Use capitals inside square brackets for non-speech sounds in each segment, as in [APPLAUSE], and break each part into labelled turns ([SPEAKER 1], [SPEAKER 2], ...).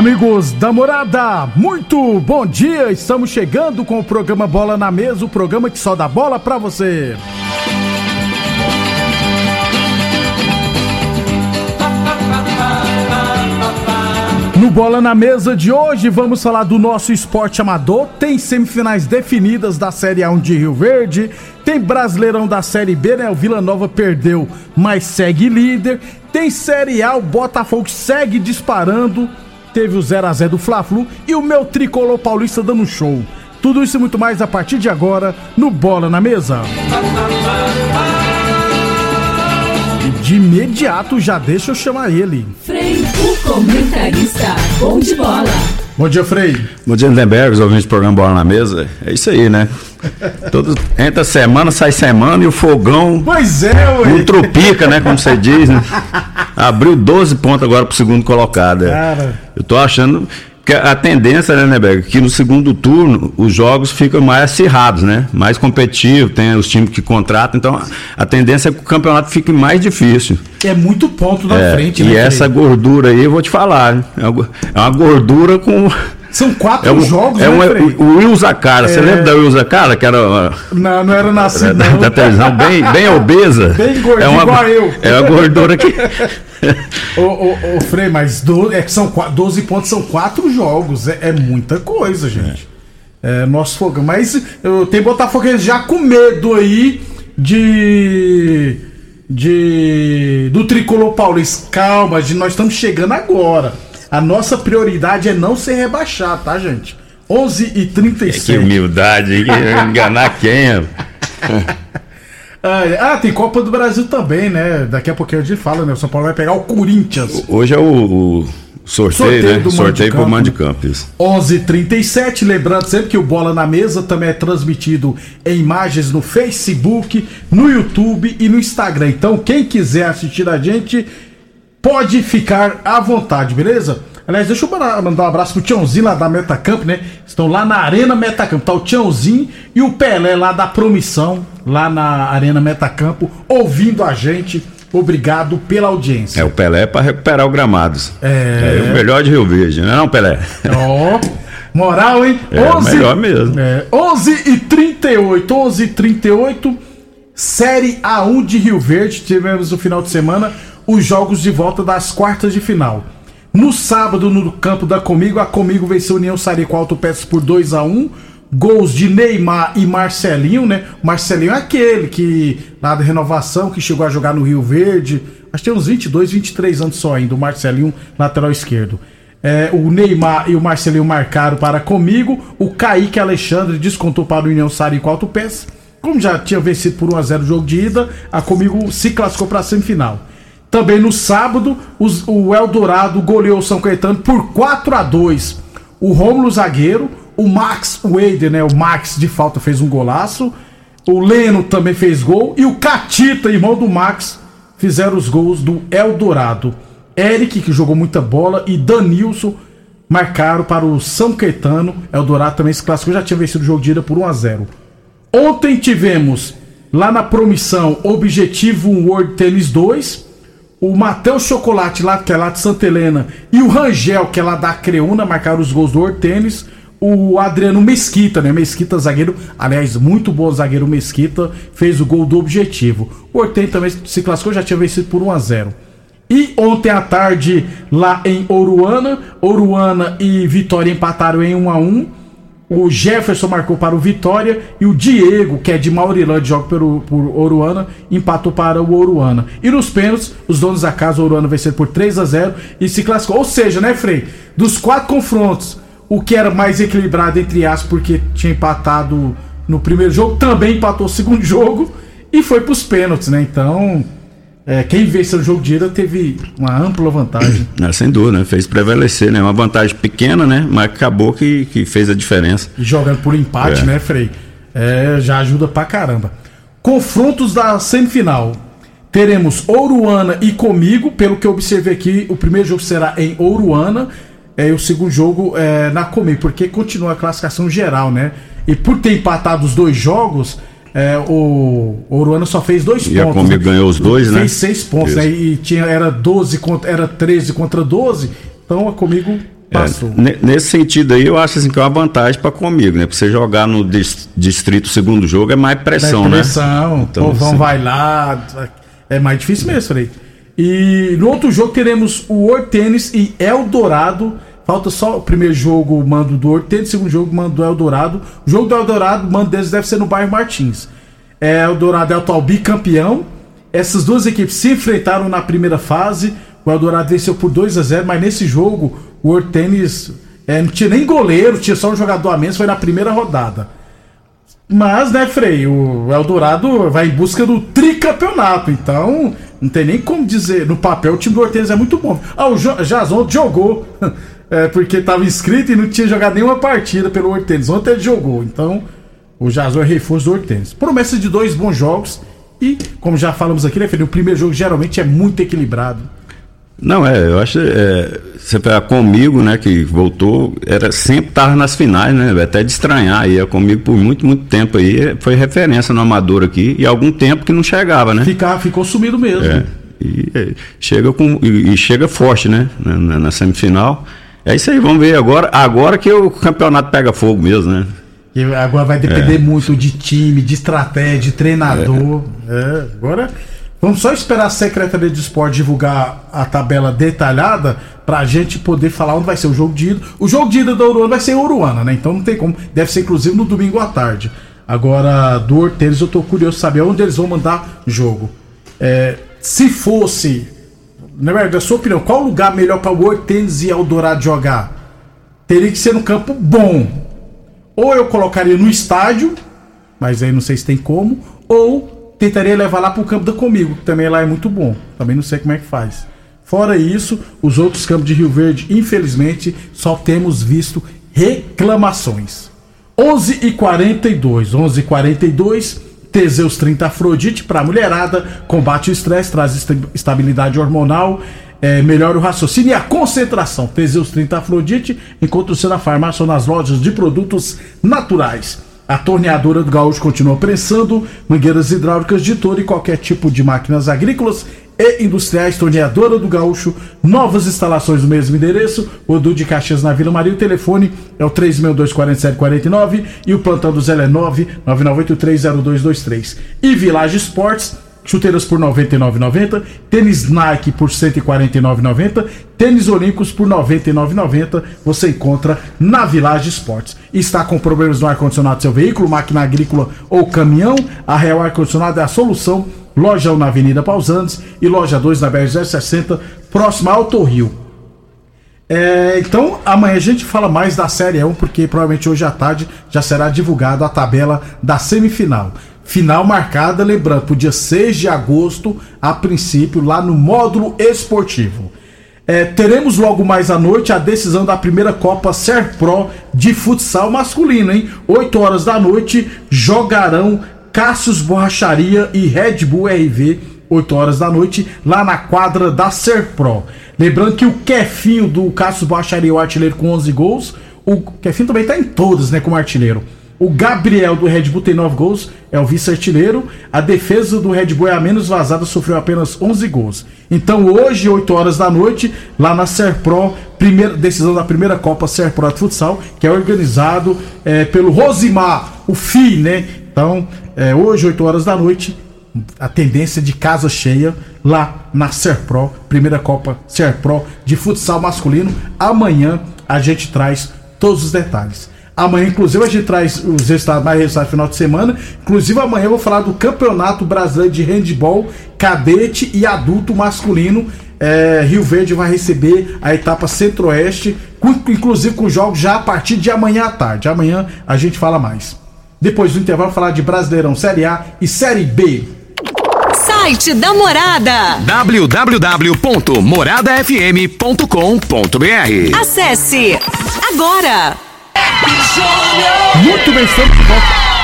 [SPEAKER 1] Amigos da morada, muito bom dia! Estamos chegando com o programa Bola na Mesa o programa que só dá bola pra você. No Bola na Mesa de hoje, vamos falar do nosso esporte amador. Tem semifinais definidas da Série A1 de Rio Verde. Tem Brasileirão da Série B, né? O Vila Nova perdeu, mas segue líder. Tem Série A, o Botafogo segue disparando teve o 0 a 0 do Fla-Flu e o meu tricolor paulista dando show. Tudo isso e muito mais a partir de agora no Bola na Mesa. E de imediato já deixa eu chamar ele.
[SPEAKER 2] Frei, o comentarista, bom de bola.
[SPEAKER 1] Bom dia, Frei.
[SPEAKER 3] Bom dia, Lindenberg, os ouvintes do programa Bola na Mesa. É isso aí, né? Todo, entra semana, sai semana e o fogão.
[SPEAKER 1] Pois é, ué.
[SPEAKER 3] Não tropica, né? Como você diz, né? [LAUGHS] Abriu 12 pontos agora pro segundo colocado. É. Cara. Eu tô achando que a tendência, né, Neberg, que no segundo turno os jogos ficam mais acirrados, né? Mais competitivos, tem os times que contratam, então a tendência é que o campeonato fique mais difícil.
[SPEAKER 1] É muito ponto na é, frente,
[SPEAKER 3] né? E essa gordura aí, eu vou te falar, é uma gordura com
[SPEAKER 1] são quatro é um, jogos,
[SPEAKER 3] é né, um, O Will Zacara, você é... lembra da Will Zacara? Que era.
[SPEAKER 1] Não, não era nascido.
[SPEAKER 3] Da, da televisão, bem, bem obesa.
[SPEAKER 1] Bem gordinho, é
[SPEAKER 3] uma,
[SPEAKER 1] igual eu.
[SPEAKER 3] É a gordura que. [LAUGHS]
[SPEAKER 1] ô, ô, ô, Frei, mas do, é que são 12 pontos, são quatro jogos. É, é muita coisa, gente. É. é nosso fogão. Mas eu tenho Botafogo já com medo aí de. De. Do tricolor paulista. Calma, nós estamos chegando agora. A nossa prioridade é não ser rebaixado, tá, gente? 11 e 37
[SPEAKER 3] Que humildade, enganar quem? [LAUGHS]
[SPEAKER 1] ah, tem Copa do Brasil também, né? Daqui a pouquinho a gente fala, né? O São Paulo vai pegar o Corinthians.
[SPEAKER 3] Hoje é o, o sorteio, sorteio, né? Do sorteio pro Mando de Campos.
[SPEAKER 1] 11:37, lembrando sempre que o Bola na Mesa também é transmitido em imagens no Facebook, no YouTube e no Instagram. Então, quem quiser assistir a gente, pode ficar à vontade, beleza? Aliás, deixa eu mandar um abraço pro Tiãozinho lá da Metacamp, né? Estão lá na Arena Metacamp. Tá o Tiãozinho e o Pelé lá da Promissão, lá na Arena Metacampo, ouvindo a gente. Obrigado pela audiência.
[SPEAKER 3] É, o Pelé é para recuperar o gramados. É... é o melhor de Rio Verde, não é não, Pelé?
[SPEAKER 1] Ó, oh, moral, hein? [LAUGHS]
[SPEAKER 3] É 11, melhor mesmo. É,
[SPEAKER 1] 11 e 38, 11 e 38, Série A1 de Rio Verde. Tivemos no final de semana os jogos de volta das quartas de final. No sábado, no campo da Comigo, a Comigo venceu a União Sarico Autopeças por 2 a 1 Gols de Neymar e Marcelinho, né? Marcelinho é aquele que, lá da renovação, que chegou a jogar no Rio Verde. Acho que tem uns 22, 23 anos só ainda, o Marcelinho, lateral esquerdo. É, o Neymar e o Marcelinho marcaram para comigo. O Kaique Alexandre descontou para o União Sarico Autopeças. Como já tinha vencido por 1x0 o jogo de ida, a comigo se classificou para a semifinal. Também no sábado, os, o Eldorado goleou o São Caetano por 4 a 2 O Rômulo zagueiro, o Max Wader, né? O Max de falta fez um golaço. O Leno também fez gol. E o Catita, irmão do Max, fizeram os gols do Eldorado. Eric, que jogou muita bola, e Danilson marcaram para o São Caetano. Eldorado também se classificou, já tinha vencido o jogo de ida por 1 a 0 Ontem tivemos lá na promissão Objetivo World Tennis 2 o Matheus Chocolate, lá, que é lá de Santa Helena, e o Rangel, que é lá da Creuna, marcaram os gols do Hortênis. O Adriano Mesquita, né? Mesquita, zagueiro, aliás, muito bom zagueiro Mesquita, fez o gol do objetivo. O Hortênis também se classificou, já tinha vencido por 1 a 0 E ontem à tarde, lá em Oruana, Oruana e Vitória empataram em 1 a 1 o Jefferson marcou para o Vitória e o Diego, que é de Maurilândia, joga por, por Oruana, empatou para o Oruana. E nos pênaltis, os donos da casa, o Oruana venceu por 3 a 0 e se classificou. Ou seja, né, Frei? Dos quatro confrontos, o que era mais equilibrado, entre aspas, porque tinha empatado no primeiro jogo, também empatou o segundo [LAUGHS] jogo e foi para os pênaltis, né? Então, é, quem venceu o jogo de ida teve uma ampla vantagem. [CLEARS THROAT]
[SPEAKER 3] É, sem dúvida, né? fez prevalecer, né? Uma vantagem pequena, né? Mas acabou que, que fez a diferença.
[SPEAKER 1] E jogando por empate, é. né, Frei? É, já ajuda pra caramba. Confrontos da semifinal. Teremos Ouruana e comigo, pelo que eu observei aqui, o primeiro jogo será em Ouruana é, e o segundo jogo é, na Comigo, porque continua a classificação geral, né? E por ter empatado os dois jogos, é, o Oruana só fez dois
[SPEAKER 3] e
[SPEAKER 1] pontos.
[SPEAKER 3] E a Comigo né? ganhou os dois,
[SPEAKER 1] fez
[SPEAKER 3] né?
[SPEAKER 1] Fez seis pontos, né? E tinha, era, 12 contra, era 13 contra 12. Então a Comigo
[SPEAKER 3] passou. É, nesse sentido aí, eu acho assim, que é uma vantagem para comigo, né? Pra você jogar no distrito segundo jogo é mais pressão, é
[SPEAKER 1] pressão, né? Pressão, então, o povão assim... vai lá. É mais difícil mesmo, Frei. E no outro jogo teremos o Hortênis e Eldorado. Falta só o primeiro jogo, mando do Hortênis, segundo jogo, mando do Eldorado. O jogo do Eldorado, o mando deles deve ser no bairro Martins. É, Eldorado é o atual bicampeão. Essas duas equipes se enfrentaram na primeira fase. O Eldorado venceu por 2 a 0 mas nesse jogo o Hortênis é, não tinha nem goleiro, tinha só um jogador a menos, foi na primeira rodada. Mas, né, Frei, o Eldorado vai em busca do tricampeonato, então não tem nem como dizer. No papel, o time do Hortênis é muito bom. Ah, o Jason jogou, [LAUGHS] é, porque estava inscrito e não tinha jogado nenhuma partida pelo Hortênis. Ontem ele jogou, então o Jason é reforço do Hortênis. Promessa de dois bons jogos e, como já falamos aqui, né, Frei, o primeiro jogo geralmente é muito equilibrado.
[SPEAKER 3] Não, é, eu acho. É, você pegar comigo, né, que voltou, era sempre tava nas finais, né? Até de estranhar, ia comigo por muito, muito tempo aí. Foi referência no Amador aqui, e algum tempo que não chegava, né?
[SPEAKER 1] Ficar, ficou sumido mesmo.
[SPEAKER 3] É, e, é, chega com, e, e, chega forte, né? Na, na, semifinal. É isso aí, vamos ver agora. Agora que o campeonato pega fogo mesmo, né?
[SPEAKER 1] E agora vai depender é. muito de time, de estratégia, de treinador. É. é agora Vamos só esperar a Secretaria de Esporte divulgar a tabela detalhada pra gente poder falar onde vai ser o jogo de ida. O jogo de ida da Uruana vai ser em Uruana, né? Então não tem como. Deve ser inclusive no domingo à tarde. Agora, do Hortênis, eu tô curioso saber onde eles vão mandar jogo. É, se fosse, na verdade, a sua opinião, qual lugar melhor para o Hortênis e Eldorado jogar? Teria que ser no campo bom. Ou eu colocaria no estádio, mas aí não sei se tem como, ou tentaria levar lá pro campo da Comigo, que também lá é muito bom. Também não sei como é que faz. Fora isso, os outros campos de Rio Verde, infelizmente, só temos visto reclamações. 11 e 42, 11 e 42, Teseus 30 Afrodite para mulherada, combate o estresse, traz estabilidade hormonal, é, melhora o raciocínio e a concentração. Teseus 30 Afrodite encontra-se na farmácia ou nas lojas de produtos naturais. A torneadora do Gaúcho continua prensando mangueiras hidráulicas de todo e qualquer tipo de máquinas agrícolas e industriais. Torneadora do Gaúcho, novas instalações no mesmo endereço. O Edu de Caxias na Vila Maria. O telefone é o 3624749 e o plantão do Zé é 999830223. E Village Esportes chuteiras por R$ 99,90, tênis Nike por R$ 149,90, tênis Olímpicos por R$ 99,90. Você encontra na Village Esportes. Está com problemas no ar-condicionado do seu veículo, máquina agrícola ou caminhão? A Real Ar-Condicionado é a solução. Loja 1 na Avenida Pausantes e loja 2 na BR-060, próxima ao Rio. É, então, amanhã a gente fala mais da Série 1, porque provavelmente hoje à tarde já será divulgada a tabela da semifinal. Final marcada, lembrando, para o dia 6 de agosto, a princípio, lá no módulo esportivo. É, teremos logo mais à noite a decisão da primeira Copa Serpro de futsal masculino, hein? 8 horas da noite jogarão Cássius Borracharia e Red Bull RV, 8 horas da noite, lá na quadra da Serpro. Lembrando que o Kefinho do Cássius Borracharia é o artilheiro com 11 gols. O Kefinho também está em todas, né, como artilheiro. O Gabriel do Red Bull tem 9 gols, é o vice-artilheiro. A defesa do Red Bull é a menos vazada, sofreu apenas 11 gols. Então hoje, 8 horas da noite, lá na Serpro, primeira decisão da primeira Copa Serpro de Futsal, que é organizado é, pelo Rosimar, o FI, né? Então, é, hoje, 8 horas da noite, a tendência de casa cheia lá na Serpro, primeira Copa Serpro de futsal masculino. Amanhã a gente traz todos os detalhes. Amanhã, inclusive, a gente traz os resultados, mais resultados do final de semana. Inclusive, amanhã eu vou falar do Campeonato Brasileiro de Handball Cadete e Adulto Masculino. É, Rio Verde vai receber a etapa Centro-Oeste, inclusive com jogos já a partir de amanhã à tarde. Amanhã a gente fala mais. Depois do intervalo, falar de Brasileirão Série A e Série B.
[SPEAKER 2] Site da Morada
[SPEAKER 4] www.moradafm.com.br
[SPEAKER 2] Acesse agora!
[SPEAKER 1] Muito bem, sempre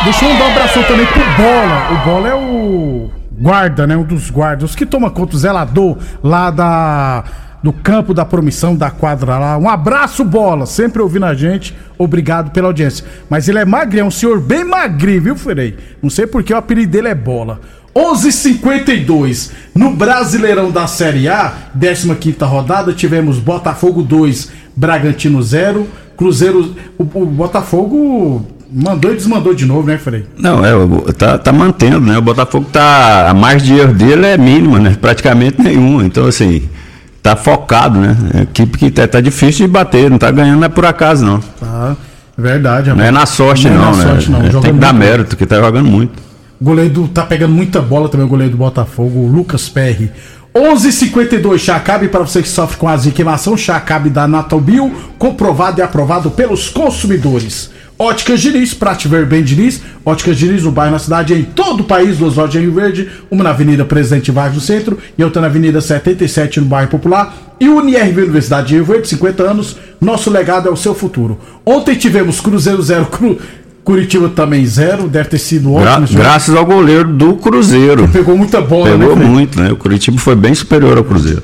[SPEAKER 1] Deixa eu dar um abração também pro Bola. O Bola é o guarda, né? Um dos guardas. Os que toma conta, o zelador lá da do campo da promissão da quadra lá. Um abraço, bola, sempre ouvindo a gente. Obrigado pela audiência. Mas ele é magrinho, é um senhor bem magrinho, viu, Ferei? Não sei porque o apelido dele é bola. 11:52 no Brasileirão da Série A, 15 rodada, tivemos Botafogo 2, Bragantino 0, Cruzeiro. O, o, Botafogo mandou e desmandou de novo, né, Frei?
[SPEAKER 3] Não, é, tá, tá mantendo, né? O Botafogo tá. A margem de erro dele é mínima, né? Praticamente nenhuma. Então, assim, tá focado, né? É equipe que tá, tá difícil de bater, não tá ganhando não é por acaso, não.
[SPEAKER 1] Tá, verdade.
[SPEAKER 3] Não é na sorte, não, não, é na né? Sorte, não. É, tem que dar mérito, que tá jogando muito.
[SPEAKER 1] O goleiro do, tá pegando muita bola também, o goleiro do Botafogo, o Lucas Perry. 11:52 Chacabe para você que sofre com e queimação, Chacabe da Natalbio, comprovado e aprovado pelos consumidores. Óticas Diniz, pra te ver bem Diniz, Óticas Diniz no bairro, na cidade, em todo o país, duas lojas em Rio Verde, uma na Avenida Presidente Vargas no centro e outra na Avenida 77 no bairro Popular. E UniRV Universidade de Rio Verde, 50 anos, nosso legado é o seu futuro. Ontem tivemos Cruzeiro 0, Cru, Curitiba também zero, deve ter sido ótimo.
[SPEAKER 3] Gra graças ao goleiro do Cruzeiro.
[SPEAKER 1] Que [LAUGHS] pegou muita bola,
[SPEAKER 3] Pegou né, muito, né? O Curitiba foi bem superior ao Cruzeiro.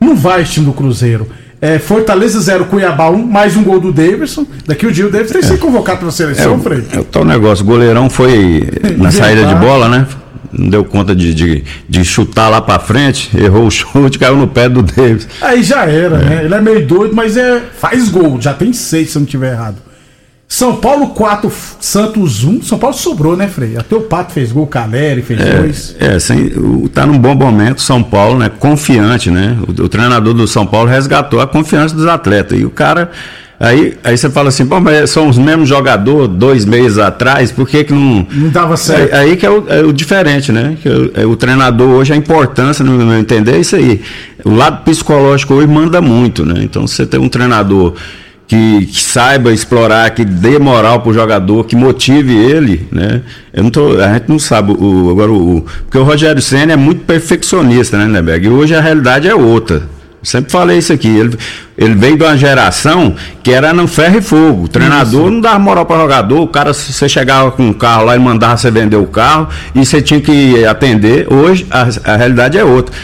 [SPEAKER 1] Não vai time do Cruzeiro. É, Fortaleza 0, Cuiabá 1, um, mais um gol do Davidson. Daqui o dia o Davidson tem que é. ser convocado para a seleção, é, Frei.
[SPEAKER 3] É o tal negócio. O goleirão foi [LAUGHS] na saída de bola, né? Não deu conta de, de, de chutar lá para frente, [LAUGHS] errou o chute, caiu no pé do Davidson.
[SPEAKER 1] Aí já era, é. né? Ele é meio doido, mas é, faz gol. Já tem seis, se eu não estiver errado. São Paulo 4, Santos 1. São Paulo sobrou, né, Frei? Até o Pato fez gol, o Caleri fez
[SPEAKER 3] é,
[SPEAKER 1] dois.
[SPEAKER 3] É, sem, tá num bom momento, São Paulo, né? Confiante, né? O, o, treinador do São Paulo resgatou a confiança dos atletas. E o cara. Aí, aí você fala assim, pô, mas são os mesmos jogadores dois meses atrás, por que, que não.
[SPEAKER 1] Não dava certo.
[SPEAKER 3] Aí, aí que é o, é o, diferente, né? Que o, é o, treinador hoje, a importância, no meu entender, é isso aí. O lado psicológico hoje manda muito, né? Então você tem um treinador que, que, saiba explorar, que dê moral pro jogador, que motive ele, né? Eu não tô, a gente não sabe o, agora o, porque o Rogério Senna é muito perfeccionista, né, Neberg? E hoje a realidade é outra. sempre falei isso aqui. Ele, ele veio de uma geração que era no ferro e fogo. O treinador isso. não dava moral para jogador. O cara, você chegava com um carro lá e mandava você vender o carro e você tinha que atender. Hoje a, a realidade é outra.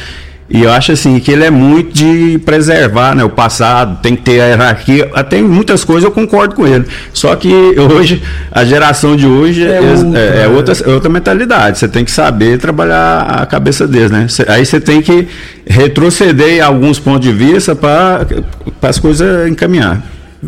[SPEAKER 3] E eu acho assim que ele é muito de preservar né, o passado, tem que ter a hierarquia. Até em muitas coisas eu concordo com ele. Só que [LAUGHS] hoje, a geração de hoje é, é, outra, é, é outra, é outra mentalidade. Você tem que saber trabalhar a cabeça deles, né? Cê, aí você tem que retroceder em alguns pontos de vista para as coisas encaminhar.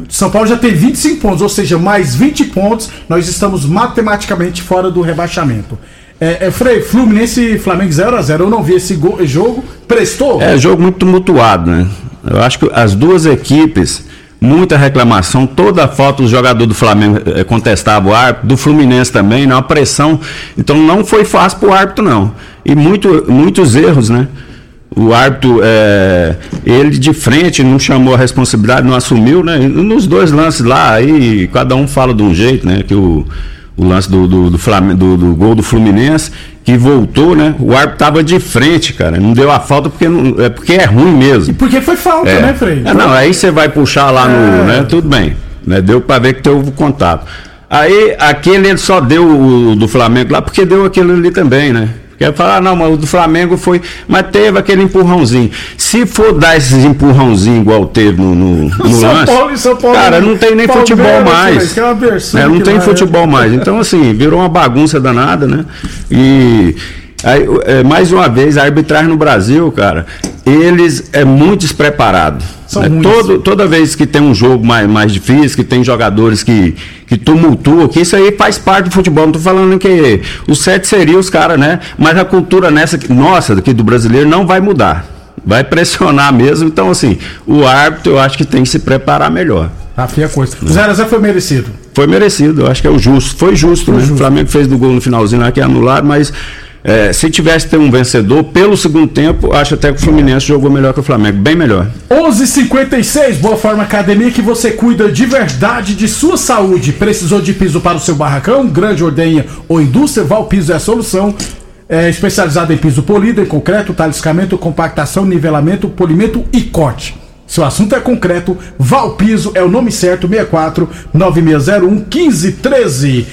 [SPEAKER 1] São Paulo já tem 25 pontos, ou seja, mais 20 pontos, nós estamos matematicamente fora do rebaixamento. É, é, Frei, Fluminense e Flamengo 0x0. Eu não vi esse go, jogo. Prestou?
[SPEAKER 3] É jogo muito tumultuado, né? Eu acho que as duas equipes, muita reclamação, toda a falta do jogador do Flamengo é, contestava o árbitro, do Fluminense também, não, a pressão. Então não foi fácil para o árbitro, não. E muito, muitos erros, né? O árbitro, é, ele de frente não chamou a responsabilidade, não assumiu, né? Nos dois lances lá, aí cada um fala de um jeito, né? Que o o lance do, do, do, do, do gol do Fluminense, que voltou, né? O árbitro tava de frente, cara. Não deu a falta porque, não, é, porque é ruim mesmo. E
[SPEAKER 1] porque foi falta,
[SPEAKER 3] é.
[SPEAKER 1] né, Frei?
[SPEAKER 3] É, não, aí você vai puxar lá no. É. Né, tudo bem. Né, deu para ver que teve contato. Aí aquele ele só deu o do Flamengo lá porque deu aquele ali também, né? Quer falar, ah, não, mas o do Flamengo foi. Mas teve aquele empurrãozinho. Se for dar esses empurrãozinhos igual teve no, no, no São lance. Paulo e São Paulo. Cara, não tem nem futebol mais. É, é não tem futebol mais. Então, assim, virou uma bagunça danada, né? E. Aí, é, mais uma vez, a arbitragem no Brasil, cara, eles é muito despreparados. São né? Todo, toda vez que tem um jogo mais, mais difícil, que tem jogadores que, que tumultuam, que isso aí faz parte do futebol. Não estou falando que o sete seria os caras, né? Mas a cultura nessa, nossa, aqui do brasileiro, não vai mudar. Vai pressionar mesmo. Então, assim, o árbitro eu acho que tem que se preparar melhor.
[SPEAKER 1] A fia coisa. O 0x0 foi merecido.
[SPEAKER 3] Foi merecido, eu acho que é o justo. Foi justo, foi né? Justo. O Flamengo fez do gol no finalzinho lá que é anulado, mas é, se tivesse ter um vencedor, pelo segundo tempo, acho até que o Fluminense jogou melhor que o Flamengo, bem melhor.
[SPEAKER 1] 11:56 Boa Forma Academia que você cuida de verdade de sua saúde. Precisou de piso para o seu barracão? Grande ordenha ou indústria? Val Piso é a solução. É especializado em piso polido, em concreto, taliscamento, compactação, nivelamento, polimento e corte. Se o assunto é concreto, Valpiso é o nome certo, 64 9601 1513.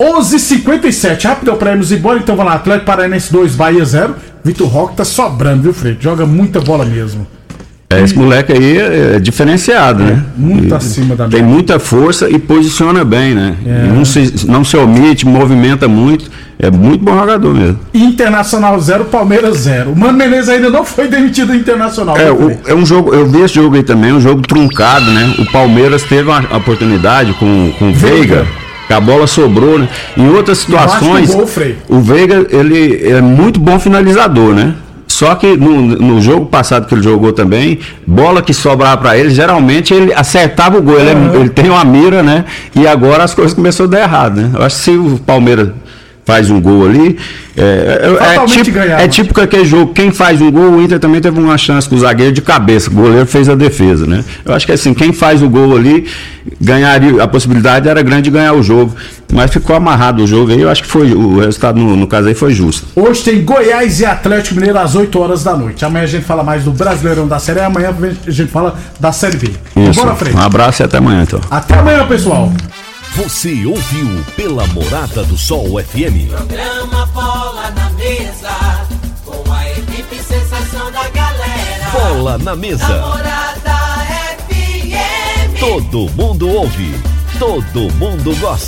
[SPEAKER 1] 11:57 Rapidão pra irmos embora. Então vamos lá. Atlético Paranaense 2, Bahia 0. Vitor Roque tá sobrando, viu, Fred? Joga muita bola mesmo.
[SPEAKER 3] É, esse moleque aí é, é diferenciado, né?
[SPEAKER 1] Muito acima da
[SPEAKER 3] Tem
[SPEAKER 1] média.
[SPEAKER 3] muita força e posiciona bem, né?
[SPEAKER 1] É.
[SPEAKER 3] E Não, se, não se omite, movimenta muito. É muito bom jogador mesmo.
[SPEAKER 1] Internacional 0, Palmeiras 0. O Mano Menezes ainda não foi demitido do Internacional.
[SPEAKER 3] É,
[SPEAKER 1] viu,
[SPEAKER 3] o- é um jogo, eu vi esse jogo aí também, um jogo truncado, né? O Palmeiras teve uma oportunidade com, com o Veiga, que a bola sobrou, né? Em outras situações,
[SPEAKER 1] gol,
[SPEAKER 3] o Veiga, ele é muito bom finalizador, né? Só que no, no jogo passado que ele jogou também, bola que sobrava pra ele, geralmente ele acertava o gol. Ele, é- ele tem uma mira, né? E agora as coisas começaram a dar errado, né? Eu acho que se o Palmeiras faz um gol ali, é, é- é, tipo, é tipo aquele jogo, quem faz um gol, o Inter também teve uma chance com o zagueiro de cabeça, o goleiro fez a defesa, né? Eu acho que assim, quem faz o gol ali, ganharia, a possibilidade era grande de ganhar o jogo, mas ficou amarrado o jogo aí, eu acho que foi, o resultado no, no caso aí foi justo.
[SPEAKER 1] Hoje tem Goiás e Atlético Mineiro às 8 horas da noite. Amanhã a gente fala mais do Brasileirão da Série A, amanhã a gente fala da Série B.
[SPEAKER 3] Isso.
[SPEAKER 1] Bora, Frei.
[SPEAKER 3] Um abraço e até amanhã, então.
[SPEAKER 1] Até amanhã, pessoal.
[SPEAKER 4] Você ouviu pela Morada do Sol FM.
[SPEAKER 5] Programa Bola na Mesa, com a equipe sensação da galera.
[SPEAKER 4] Bola na mesa.
[SPEAKER 5] Namorada FM.
[SPEAKER 4] Todo mundo ouve. Todo mundo gosta.